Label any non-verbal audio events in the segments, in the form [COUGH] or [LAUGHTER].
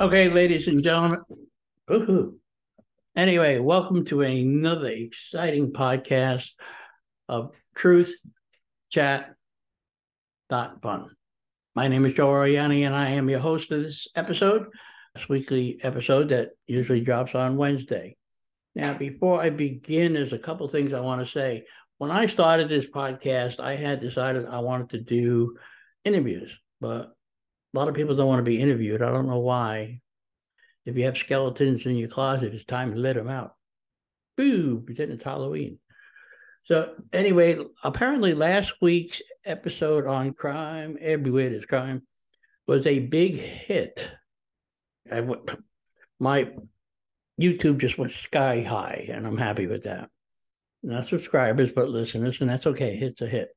Okay, ladies and gentlemen. Woo-hoo. Anyway, welcome to another exciting podcast of Truth Chat dot fun. My name is Joe Oriani, and I am your host of this episode, this weekly episode that usually drops on Wednesday. Now, before I begin, there's a couple things I want to say. When I started this podcast, I had decided I wanted to do interviews, but a lot of people don't want to be interviewed. I don't know why. If you have skeletons in your closet, it's time to let them out. Boo, pretend it's Halloween. So, anyway, apparently last week's episode on crime, everywhere there's crime, was a big hit. I, my YouTube just went sky high, and I'm happy with that. Not subscribers, but listeners, and that's okay. It's a hit.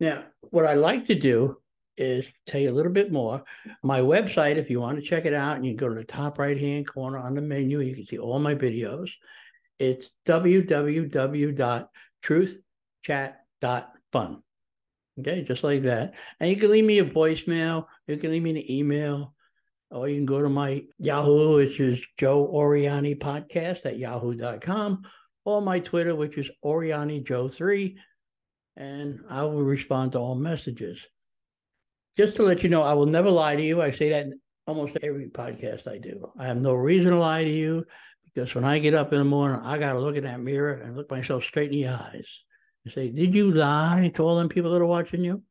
Now, what I like to do is tell you a little bit more. My website, if you want to check it out, and you go to the top right hand corner on the menu, you can see all my videos. It's www.truthchat.fun. Okay, just like that. And you can leave me a voicemail, you can leave me an email, or you can go to my Yahoo, which is Joe Oriani Podcast at yahoo.com, or my Twitter, which is Oriani Joe3, and I will respond to all messages just to let you know, I will never lie to you. I say that in almost every podcast I do. I have no reason to lie to you because when I get up in the morning, I got to look in that mirror and look myself straight in the eyes and say, Did you lie to all them people that are watching you?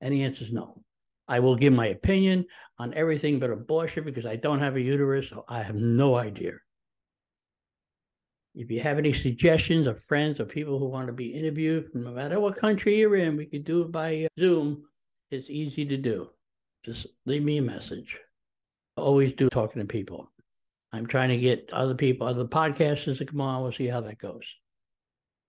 And the answer is no. I will give my opinion on everything but abortion because I don't have a uterus, so I have no idea. If you have any suggestions of friends or people who want to be interviewed, no matter what country you're in, we could do it by uh, Zoom it's easy to do. Just leave me a message. I always do talking to people. I'm trying to get other people, other podcasters to come on. We'll see how that goes.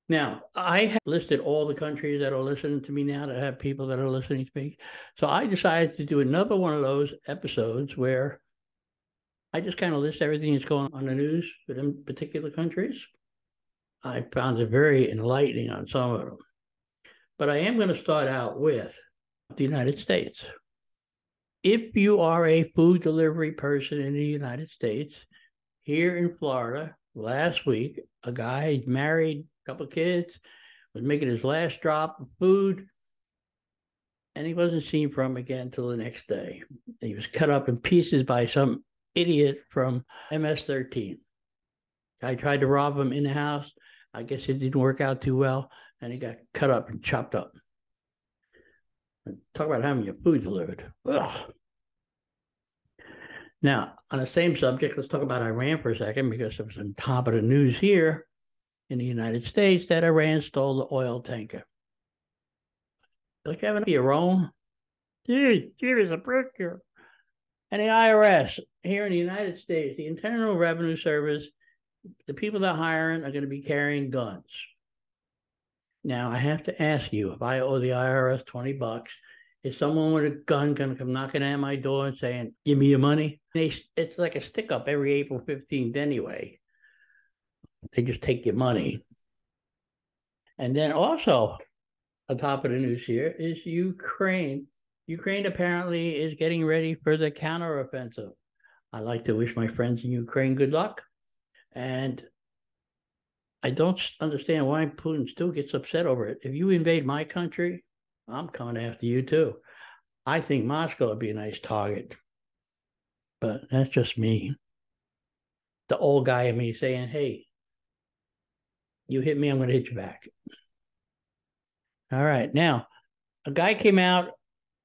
Now, I have listed all the countries that are listening to me now that have people that are listening to me. So I decided to do another one of those episodes where I just kind of list everything that's going on the news for them particular countries. I found it very enlightening on some of them. But I am going to start out with the United States. If you are a food delivery person in the United States, here in Florida, last week, a guy married, a couple kids, was making his last drop of food, and he wasn't seen from again until the next day. He was cut up in pieces by some idiot from MS-13. I tried to rob him in the house. I guess it didn't work out too well, and he got cut up and chopped up. Talk about having your food delivered. Ugh. Now, on the same subject, let's talk about Iran for a second because it was on top of the news here in the United States that Iran stole the oil tanker. Don't you have your own? Dude, is a brick here. And the IRS here in the United States, the Internal Revenue Service, the people they're hiring are going to be carrying guns. Now I have to ask you, if I owe the IRS 20 bucks, is someone with a gun going to come knocking at my door and saying, give me your money? They, it's like a stick up every April 15th anyway. They just take your money. And then also, on top of the news here is Ukraine. Ukraine apparently is getting ready for the counteroffensive. I like to wish my friends in Ukraine good luck. And I don't understand why Putin still gets upset over it. If you invade my country, I'm coming after you too. I think Moscow would be a nice target, but that's just me. The old guy in me saying, hey, you hit me, I'm going to hit you back. All right. Now, a guy came out.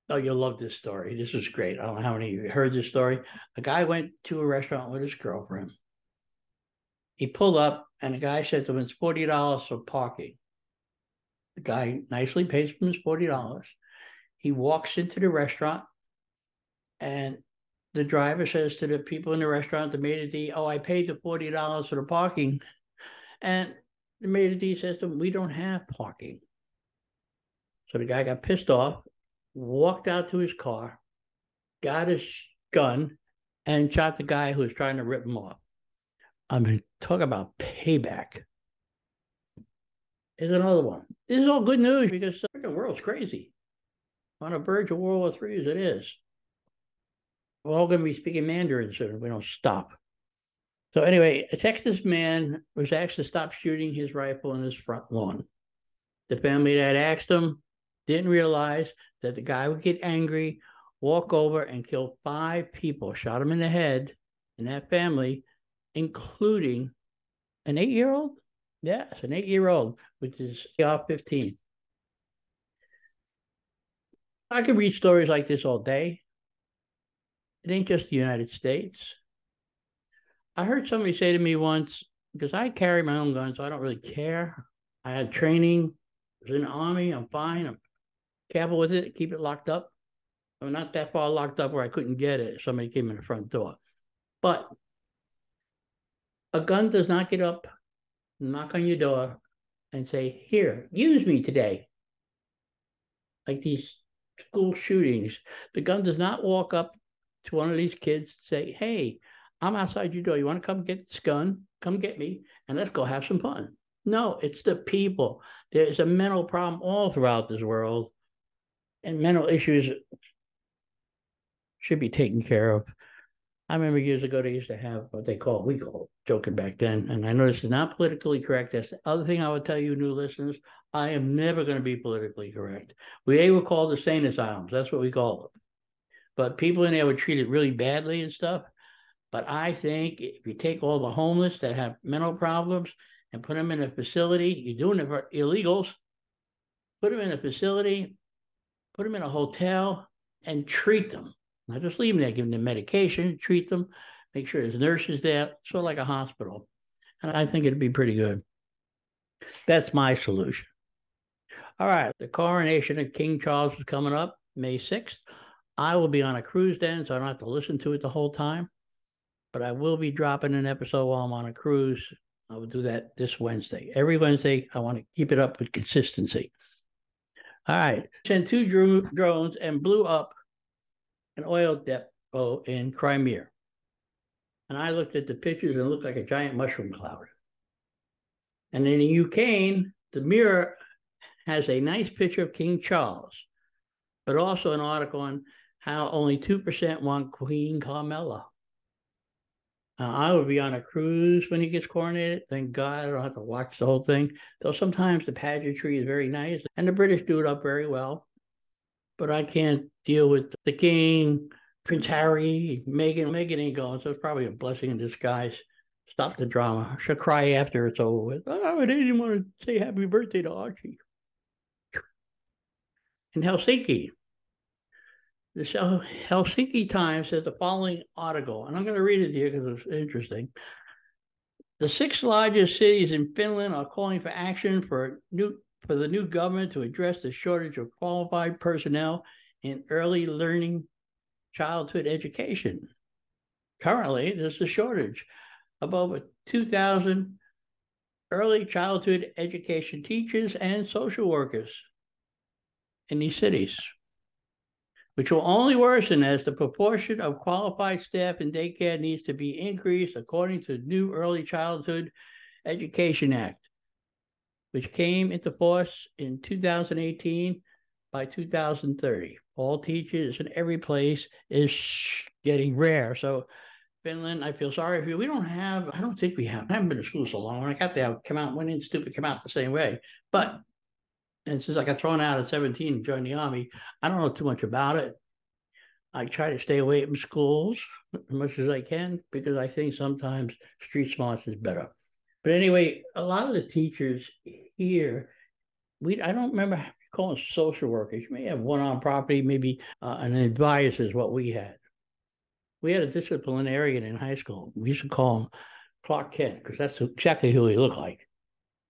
Oh, you'll love this story. This is great. I don't know how many of you heard this story. A guy went to a restaurant with his girlfriend. He pulled up and the guy said to him, it's $40 for parking. The guy nicely pays him his $40. He walks into the restaurant and the driver says to the people in the restaurant, the maitre d', oh, I paid the $40 for the parking. And the maitre d' says to him, we don't have parking. So the guy got pissed off, walked out to his car, got his gun, and shot the guy who was trying to rip him off. I mean, talk about payback. Is another one. This is all good news because the world's crazy. On a verge of World War III as it is. We're all going to be speaking Mandarin soon. We don't stop. So anyway, a Texas man was asked to stop shooting his rifle in his front lawn. The family that asked him didn't realize that the guy would get angry, walk over and kill five people, shot him in the head and that family, including an eight-year-old. Yes, an eight-year-old, which is AR 15. I could read stories like this all day. It ain't just the United States. I heard somebody say to me once, because I carry my own gun, so I don't really care. I had training, I was in the army, I'm fine, I'm careful with it, keep it locked up. I'm not that far locked up where I couldn't get it if somebody came in the front door. But a gun does not get up, knock on your door, and say, Here, use me today. Like these school shootings, the gun does not walk up to one of these kids and say, Hey, I'm outside your door. You want to come get this gun? Come get me and let's go have some fun. No, it's the people. There's a mental problem all throughout this world, and mental issues should be taken care of. I remember years ago they used to have what they call we call joking back then, and I know this is not politically correct. That's the other thing I would tell you, new listeners. I am never going to be politically correct. We were called the sane asylums. That's what we call them. But people in there were treated really badly and stuff. But I think if you take all the homeless that have mental problems and put them in a facility, you're doing it for illegals, put them in a facility, put them in a hotel, and treat them. Not just leave them there, give them medication, treat them, make sure there's nurses there, sort of like a hospital. And I think it'd be pretty good. That's my solution. All right, the coronation of King Charles is coming up May 6th. I will be on a cruise then, so I don't have to listen to it the whole time but I will be dropping an episode while I'm on a cruise. I will do that this Wednesday. Every Wednesday, I want to keep it up with consistency. All right. Sent two drones and blew up an oil depot in Crimea. And I looked at the pictures and it looked like a giant mushroom cloud. And in the Ukraine, the Mirror has a nice picture of King Charles, but also an article on how only 2% want Queen Camilla. Uh, I will be on a cruise when he gets coronated. Thank God I don't have to watch the whole thing. Though sometimes the pageantry is very nice and the British do it up very well. But I can't deal with the king, Prince Harry, Meghan. Meghan ain't going, so it's probably a blessing in disguise. Stop the drama. She'll cry after it's over with. Oh, I didn't want to say happy birthday to Archie. In Helsinki, the Helsinki Times says the following article, and I'm going to read it here because it's interesting. The six largest cities in Finland are calling for action for new for the new government to address the shortage of qualified personnel in early learning childhood education. Currently, there's a shortage of over 2,000 early childhood education teachers and social workers in these cities which will only worsen as the proportion of qualified staff in daycare needs to be increased according to the new Early Childhood Education Act, which came into force in 2018 by 2030. All teachers in every place is getting rare. So Finland, I feel sorry for you. We don't have, I don't think we have, I haven't been to school so long. When I got there, I come out, went in stupid, come out the same way. But and since I got thrown out at 17 and joined the army, I don't know too much about it. I try to stay away from schools as much as I can because I think sometimes street smarts is better. But anyway, a lot of the teachers here, we I don't remember calling social workers. You may have one on property, maybe uh, an advisor is what we had. We had a disciplinarian in high school. We used to call him Clark Kent because that's exactly who he looked like,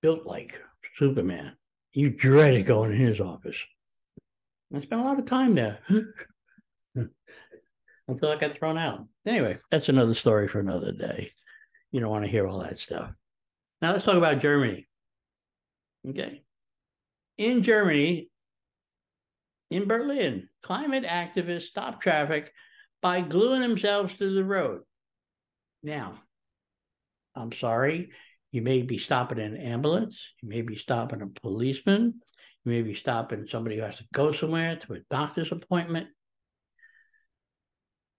built like Superman. You dreaded going in his office. I spent a lot of time there [LAUGHS] until I got thrown out. Anyway, that's another story for another day. You don't want to hear all that stuff. Now let's talk about Germany. Okay. In Germany, in Berlin, climate activists stop traffic by gluing themselves to the road. Now, I'm sorry, you may be stopping an ambulance. You may be stopping a policeman. You may be stopping somebody who has to go somewhere to a doctor's appointment.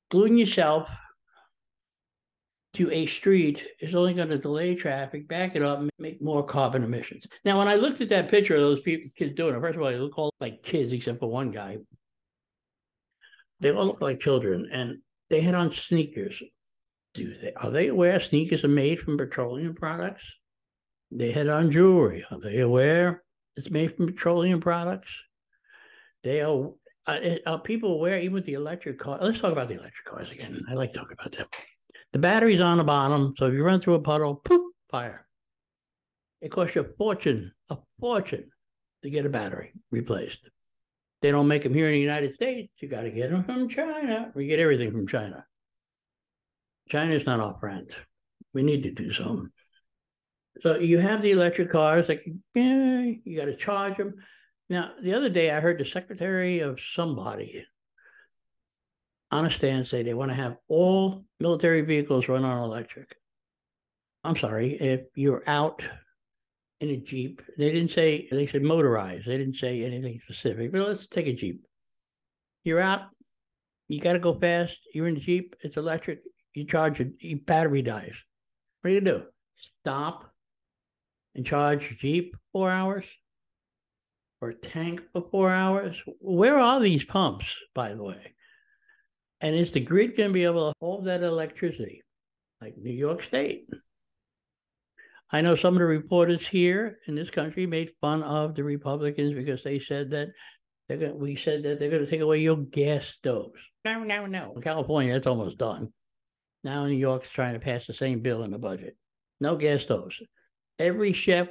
gluing yourself to a street is only going to delay traffic, back it up, and make more carbon emissions. Now, when I looked at that picture of those people, kids doing it, first of all, they look all like kids except for one guy. They all look like children, and they had on sneakers. Do they are they aware sneakers are made from petroleum products? They had on jewelry. Are they aware it's made from petroleum products? They are. Uh, are people aware even with the electric car? Let's talk about the electric cars again. I like talking about them. The battery's on the bottom, so if you run through a puddle, poof, fire. It costs you a fortune, a fortune to get a battery replaced. They don't make them here in the United States. You got to get them from China. We get everything from China. China's not our friend. We need to do something. So you have the electric cars, like yeah, you got to charge them. Now, the other day I heard the secretary of somebody on a stand say they want to have all military vehicles run on electric. I'm sorry, if you're out in a Jeep, they didn't say, they said motorized. They didn't say anything specific, but let's take a Jeep. You're out, you got to go fast. You're in the Jeep, it's electric. You charge it, your battery dies. What do you do? Stop and charge your Jeep four hours or tank for four hours? Where are these pumps, by the way? And is the grid going to be able to hold that electricity like New York State? I know some of the reporters here in this country made fun of the Republicans because they said that they're going, we said that they're going to take away your gas stoves. No, no, no. In California, that's almost done. Now New York's trying to pass the same bill in the budget. No gas stoves. Every chef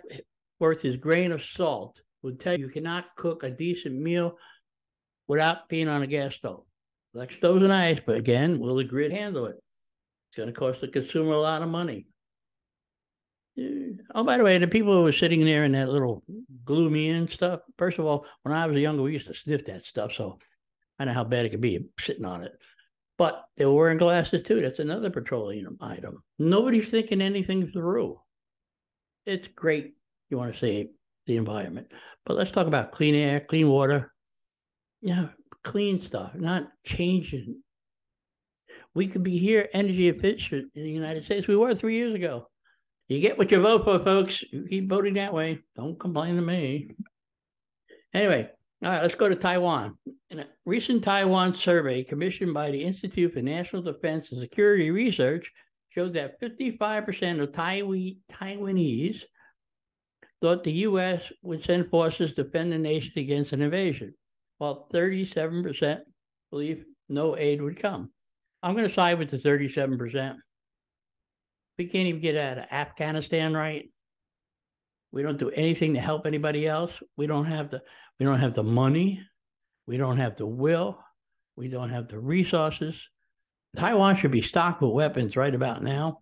worth his grain of salt would tell you you cannot cook a decent meal without being on a gas stove. Like stoves and ice, but again, will the grid handle it? It's going to cost the consumer a lot of money. Oh, by the way, the people who were sitting there in that little gloomy and stuff. First of all, when I was younger, we used to sniff that stuff, so I know how bad it could be sitting on it. But they were wearing glasses too. That's another petroleum item. Nobody's thinking anything through. It's great. You want to save the environment, but let's talk about clean air, clean water. Yeah, clean stuff, not changing. We could be here energy efficient in the United States. We were three years ago. You get what you vote for, folks. You keep voting that way. Don't complain to me. Anyway, all right, let's go to Taiwan. In a recent Taiwan survey commissioned by the Institute for National Defense and Security Research showed that 55% of Taiwanese thought the U.S. would send forces to defend the nation against an invasion while 37% believe no aid would come. I'm going to side with the 37%. We can't even get out of Afghanistan right. We don't do anything to help anybody else. We don't have the we don't have the money. We don't have the will. We don't have the resources. Taiwan should be stocked with weapons right about now.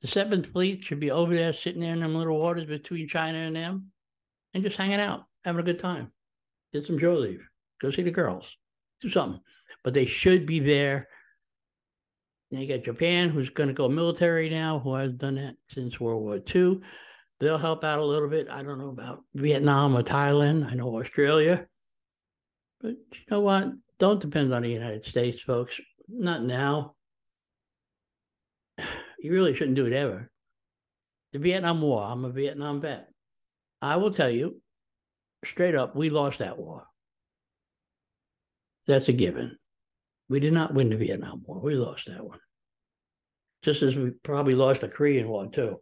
The Seventh Fleet should be over there sitting there in them little waters between China and them and just hanging out, having a good time get some shore leave, go see the girls, do something. But they should be there. And you got Japan, who's going to go military now, who has done that since World War II. They'll help out a little bit. I don't know about Vietnam or Thailand. I know Australia. But you know what? Don't depend on the United States, folks. Not now. [SIGHS] You really shouldn't do it ever. The Vietnam War, I'm a Vietnam vet. I will tell you, straight up, we lost that war. That's a given. We did not win the Vietnam War. We lost that one. Just as we probably lost the Korean War, too.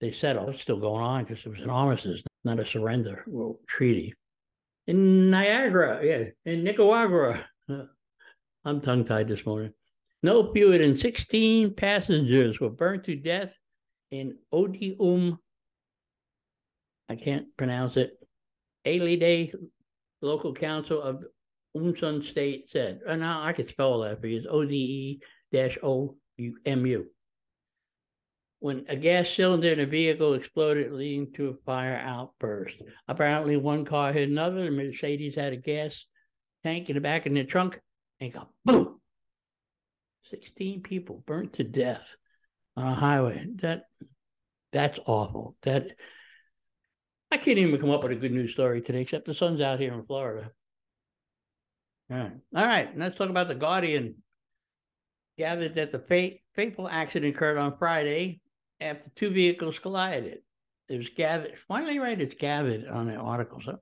They settled. It's still going on because it was an armistice, not a surrender treaty. In Niagara, yeah, in Nicaragua. [LAUGHS] I'm tongue tied this morning. No fewer than 16 passengers were burned to death in Odium. I can't pronounce it. Day local council of Umsun State said, and now I could spell that for you, it's O-D-E dash O-U-M-U. When a gas cylinder in a vehicle exploded, leading to a fire outburst. Apparently, one car hit another. The Mercedes had a gas tank in the back of the trunk and got boom. 16 people burnt to death on a highway. That that's awful. That I can't even come up with a good news story today, except the sun's out here in Florida. All right. All right. Let's talk about the Guardian. gathered that the fate, fateful accident occurred on Friday after two vehicles collided. It was gathered, why do they write it's gathered on the article? So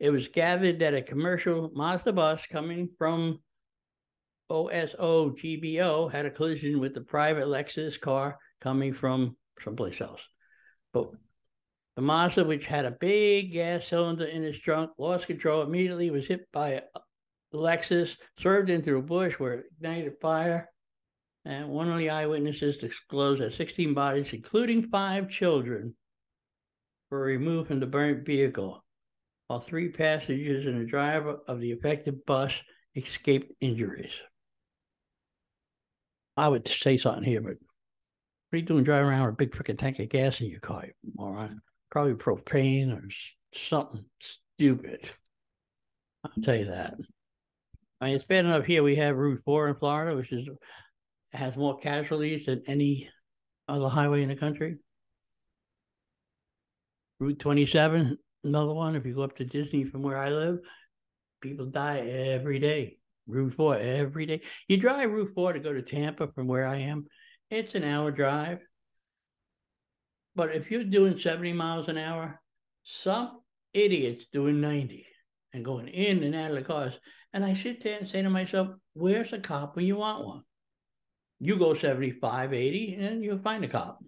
it was gathered that a commercial Mazda bus coming from Osogbo had a collision with the private Lexus car coming from someplace else. But the Mazda, which had a big gas cylinder in its trunk, lost control immediately, was hit by a Lexus, swerved into a bush where it ignited fire. And one of the eyewitnesses disclosed that 16 bodies, including five children, were removed from the burnt vehicle, while three passengers and the driver of the affected bus escaped injuries. I would say something here, but what are you doing driving around with a big freaking tank of gas in your car, moron? Probably propane or something stupid. I'll tell you that. I mean, it's bad enough here. We have Route 4 in Florida, which is has more casualties than any other highway in the country. Route 27, another one. If you go up to Disney from where I live, people die every day. Route 4 every day. You drive Route 4 to go to Tampa from where I am, it's an hour drive. But if you're doing 70 miles an hour, some idiots doing 90 and going in and out of the cars. And I sit there and say to myself, where's a cop when you want one? You go 75, 80, and you'll find a cop.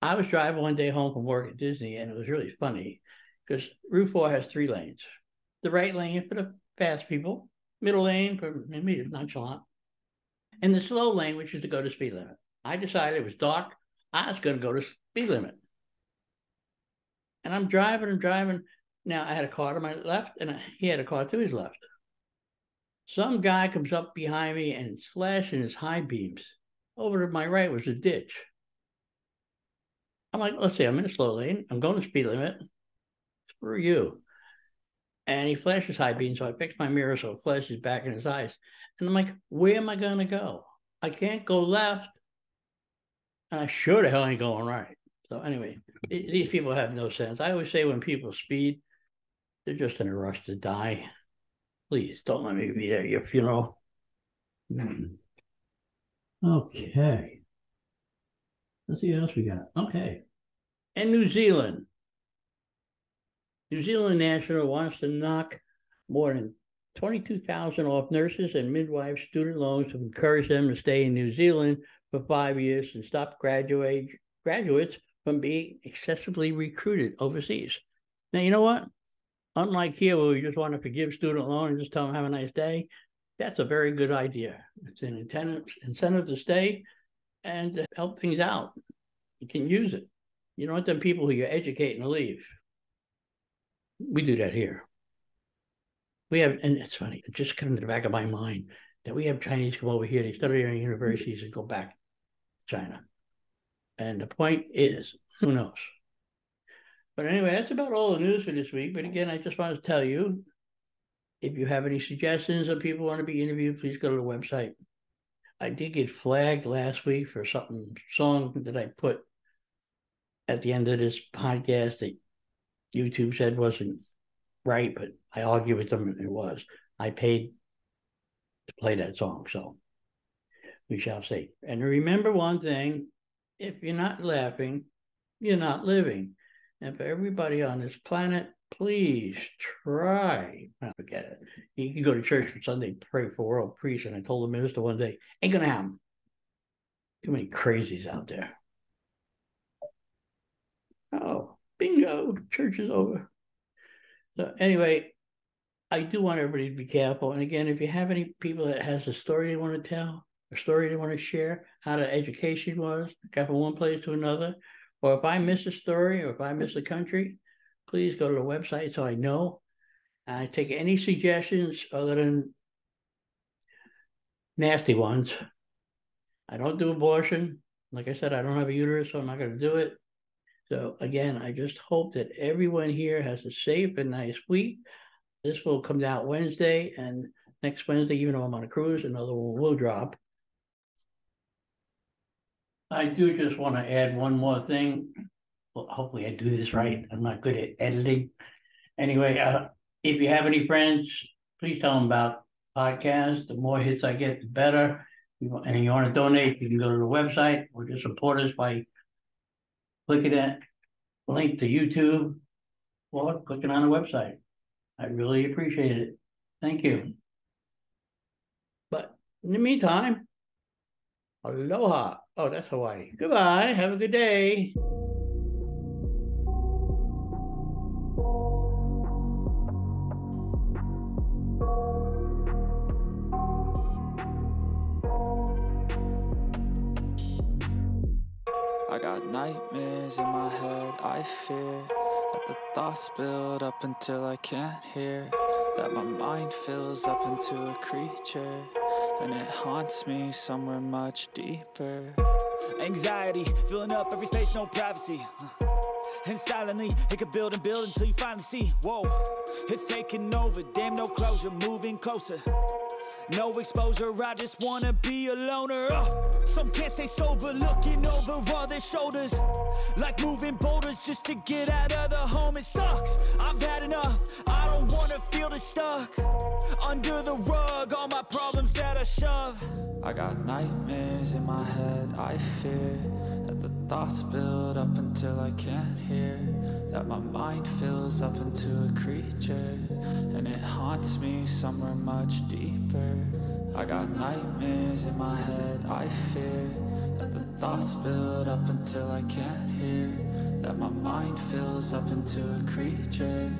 I was driving one day home from work at Disney, and it was really funny because Route 4 has three lanes. The right lane for the fast people, middle lane for maybe nonchalant, and the slow lane, which is to go to speed limit. I decided it was dark. I was going to go to speed limit. And I'm driving and driving. Now I had a car to my left, and he had a car to his left. Some guy comes up behind me and flashing his high beams. Over to my right was a ditch. I'm like, let's see, I'm in a slow lane. I'm going to speed limit. Screw you. And he flashes high beams, so I fix my mirror so it flashes back in his eyes. And I'm like, where am I going to go? I can't go left. I sure the hell ain't going right. So anyway, it, these people have no sense. I always say when people speed, they're just in a rush to die. Please don't let me be at your funeral. Mm. Okay. Let's see what else we got. Okay. And New Zealand. New Zealand National wants to knock more than 22,000 off nurses and midwives student loans to encourage them to stay in New Zealand for five years and stop graduate graduates from being excessively recruited overseas. Now, you know what? Unlike here, where we just want to forgive student loan and just tell them have a nice day, that's a very good idea. It's an incentive, incentive to stay and to help things out. You can use it. You don't want them people who you educate and leave. We do that here. We have, and it's funny, it just came to the back of my mind that we have Chinese come over here, they study in universities and go back to China. And the point is, who knows? But anyway, that's about all the news for this week. But again, I just want to tell you if you have any suggestions or people want to be interviewed, please go to the website. I did get flagged last week for something song that I put at the end of this podcast that YouTube said wasn't right, but I argued with them it was. I paid to play that song, so we shall see. And remember one thing if you're not laughing, you're not living. And for everybody on this planet, please try. I forget it. You can go to church on Sunday, pray for world peace. And I told the minister one day, ain't gonna happen. Too many crazies out there. Oh, bingo, church is over. So anyway, I do want everybody to be careful. And again, if you have any people that has a story they want to tell, a story they want to share, how the education was, got from one place to another, or if I miss a story or if I miss a country, please go to the website so I know. I take any suggestions other than nasty ones. I don't do abortion. Like I said, I don't have a uterus, so I'm not going to do it. So again, I just hope that everyone here has a safe and nice week. This will come out Wednesday, and next Wednesday, even though I'm on a cruise, another one will drop. I do just want to add one more thing. Well, hopefully I do this right. I'm not good at editing. Anyway, uh, if you have any friends, please tell them about podcast. The more hits I get, the better. And you want to donate, you can go to the website or just support us by clicking that link to YouTube or clicking on the website. I really appreciate it. Thank you. But in the meantime, aloha. Oh, that's Hawaii. Goodbye. Have a good day. I got nightmares in my head, I fear that the thoughts build up until I can't hear. That my mind fills up into a creature, and it haunts me somewhere much deeper. Anxiety, filling up every space, no privacy. Uh, And silently, it could build and build until you finally see. Whoa, it's taking over, damn, no closure, moving closer. No exposure, I just wanna be a loner. Uh, some can't stay sober, looking over all their shoulders. Like moving boulders just to get out of the home, it sucks. I've had enough, I don't wanna feel the stuck. Under the rug, all my problems I shove. I got nightmares in my head, I fear that the thoughts build up until I can't hear. That my mind fills up into a creature, and it haunts me somewhere much deeper. I got nightmares in my head, I fear that the thoughts build up until I can't hear. That my mind fills up into a creature,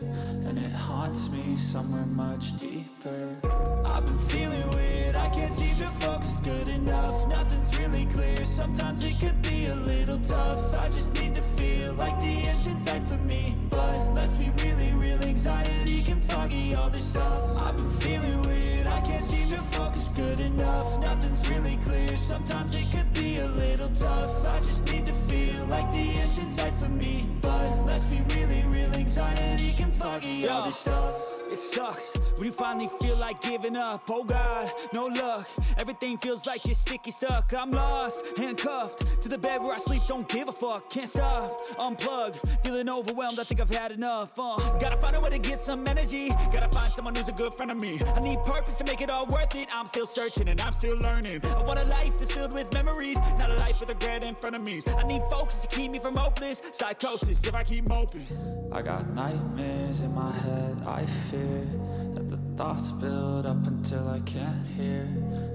and it haunts me somewhere much deeper. I've been feeling weird, I can't seem to focus good enough. Nothing's really clear, sometimes it could be a little tough. I just need to feel like the end's in sight for me. But let's be really real, anxiety can foggy all this stuff. I've been feeling weird, I can't seem to focus good enough. Nothing's really clear, sometimes it could be a little tough. I just need to feel like the end's in sight for me. But let's be really real, anxiety can foggy all this stuff it sucks when you finally feel like giving up. Oh God, no luck. Everything feels like you're sticky stuck. I'm lost, handcuffed to the bed where I sleep. Don't give a fuck. Can't stop. Unplug. Feeling overwhelmed. I think I've had enough. Uh, gotta find a way to get some energy. Gotta find someone who's a good friend of me. I need purpose to make it all worth it. I'm still searching and I'm still learning. I want a life that's filled with memories, not a life with regret in front of me. I need focus to keep me from hopeless psychosis if I keep moping. I got nightmares in my head, I fear that the thoughts build up until I can't hear.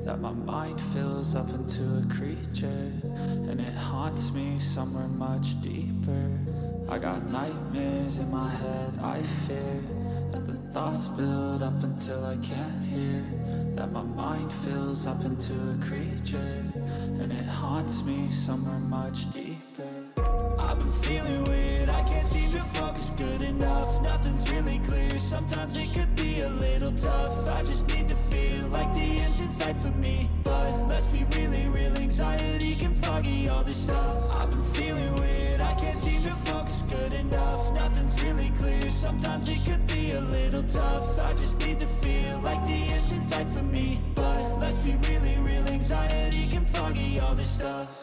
That my mind fills up into a creature, and it haunts me somewhere much deeper. I got nightmares in my head, I fear that the thoughts build up until I can't hear. That my mind fills up into a creature, and it haunts me somewhere much deeper. I've been feeling weird, I can't seem to focus good enough. Nothing's really clear, sometimes it could be a little tough. I just need to feel like the end's in sight for me. But let's be really real, anxiety can foggy all this stuff. I've been feeling weird, I can't seem to focus good enough. Nothing's really clear, sometimes it could be a little tough. I just need to feel like the end's in sight for me. But let's be really real, anxiety can foggy all this stuff